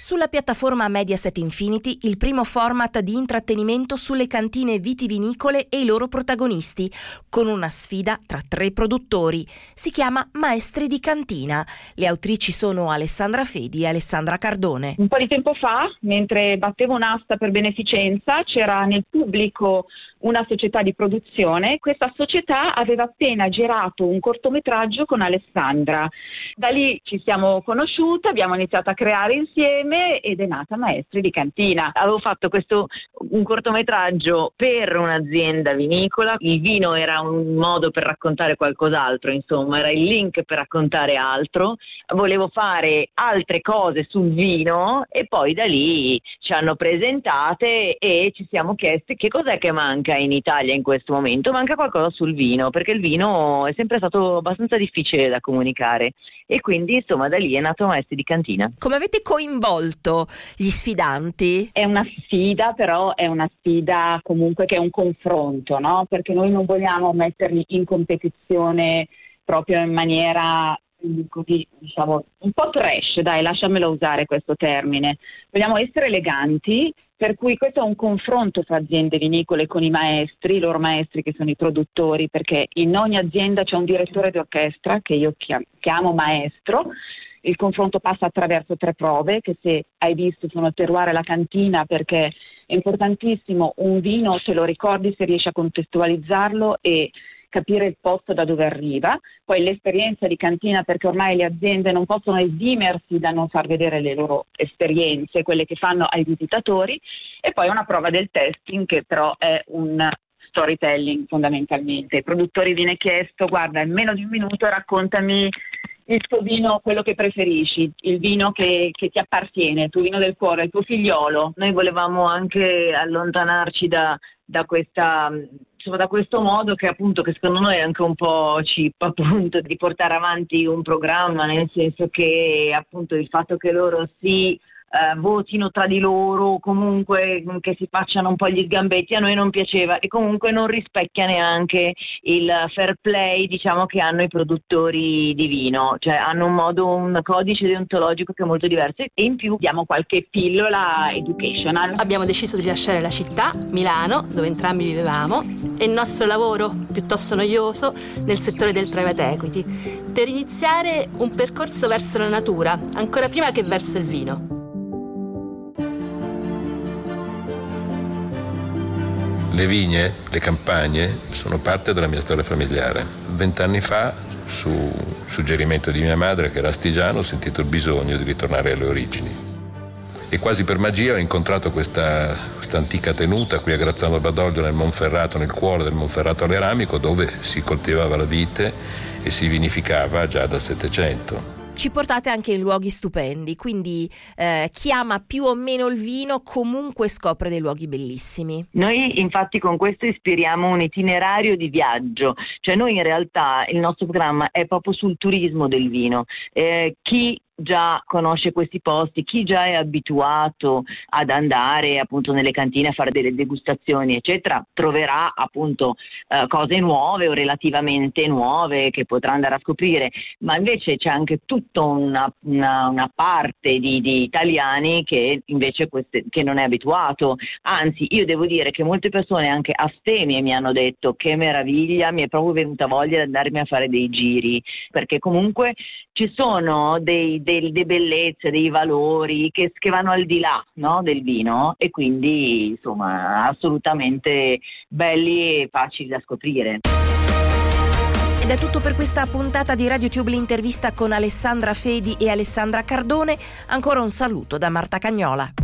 Sulla piattaforma Mediaset Infinity il primo format di intrattenimento sulle cantine vitivinicole e i loro protagonisti, con una sfida tra tre produttori. Si chiama Maestri di Cantina. Le autrici sono Alessandra Fedi e Alessandra Cardone. Un po' di tempo fa, mentre battevo un'asta per beneficenza, c'era nel pubblico una società di produzione. Questa società aveva appena girato un cortometraggio con Alessandra. Da lì ci siamo conosciute, abbiamo iniziato a creare insieme ed è nata Maestri di Cantina. Avevo fatto questo un cortometraggio per un'azienda vinicola. Il vino era un modo per raccontare qualcos'altro, insomma, era il link per raccontare altro. Volevo fare altre cose sul vino e poi da lì ci hanno presentate e ci siamo chiesti che cos'è che manca manca in Italia in questo momento, manca qualcosa sul vino, perché il vino è sempre stato abbastanza difficile da comunicare e quindi insomma da lì è nato Maestri di Cantina. Come avete coinvolto gli sfidanti? È una sfida, però è una sfida comunque che è un confronto, no? Perché noi non vogliamo metterli in competizione proprio in maniera così, diciamo, un po' trash, dai, lasciamelo usare questo termine. Vogliamo essere eleganti, per cui questo è un confronto tra aziende vinicole con i maestri, i loro maestri che sono i produttori, perché in ogni azienda c'è un direttore d'orchestra che io chiamo maestro. Il confronto passa attraverso tre prove che se hai visto sono il terroir e la cantina perché è importantissimo un vino se lo ricordi se riesci a contestualizzarlo e capire il posto da dove arriva, poi l'esperienza di cantina perché ormai le aziende non possono esimersi da non far vedere le loro esperienze, quelle che fanno ai visitatori, e poi una prova del testing che però è un storytelling fondamentalmente. I produttori viene chiesto, guarda, in meno di un minuto raccontami il tuo vino, quello che preferisci, il vino che, che, ti appartiene, il tuo vino del cuore, il tuo figliolo. Noi volevamo anche allontanarci da, da questa da questo modo che appunto che secondo noi è anche un po' chip appunto di portare avanti un programma nel senso che appunto il fatto che loro si eh, votino tra di loro, comunque che si facciano un po' gli sgambetti, a noi non piaceva e comunque non rispecchia neanche il fair play diciamo, che hanno i produttori di vino, cioè hanno un modo, un codice deontologico che è molto diverso e in più diamo qualche pillola educational. Abbiamo deciso di lasciare la città, Milano, dove entrambi vivevamo, e il nostro lavoro, piuttosto noioso, nel settore del private equity, per iniziare un percorso verso la natura, ancora prima che verso il vino. Le vigne, le campagne sono parte della mia storia familiare. Vent'anni fa, su suggerimento di mia madre che era astigiano, ho sentito il bisogno di ritornare alle origini. E quasi per magia ho incontrato questa, questa antica tenuta qui a Grazzano Badoglio nel Monferrato, nel cuore del Monferrato all'Eramico, dove si coltivava la vite e si vinificava già dal Settecento ci portate anche in luoghi stupendi, quindi eh, chi ama più o meno il vino comunque scopre dei luoghi bellissimi. Noi infatti con questo ispiriamo un itinerario di viaggio, cioè noi in realtà il nostro programma è proprio sul turismo del vino. Eh, chi già conosce questi posti, chi già è abituato ad andare appunto nelle cantine a fare delle degustazioni, eccetera, troverà appunto eh, cose nuove o relativamente nuove che potrà andare a scoprire, ma invece c'è anche tutta una, una, una parte di, di, italiani che invece queste, che non è abituato. Anzi, io devo dire che molte persone anche astemie mi hanno detto che meraviglia, mi è proprio venuta voglia di andarmi a fare dei giri, perché comunque ci sono dei delle bellezze, dei valori che, che vanno al di là no, del vino e quindi insomma assolutamente belli e facili da scoprire. Ed è tutto per questa puntata di RadioTube l'intervista con Alessandra Fedi e Alessandra Cardone. Ancora un saluto da Marta Cagnola.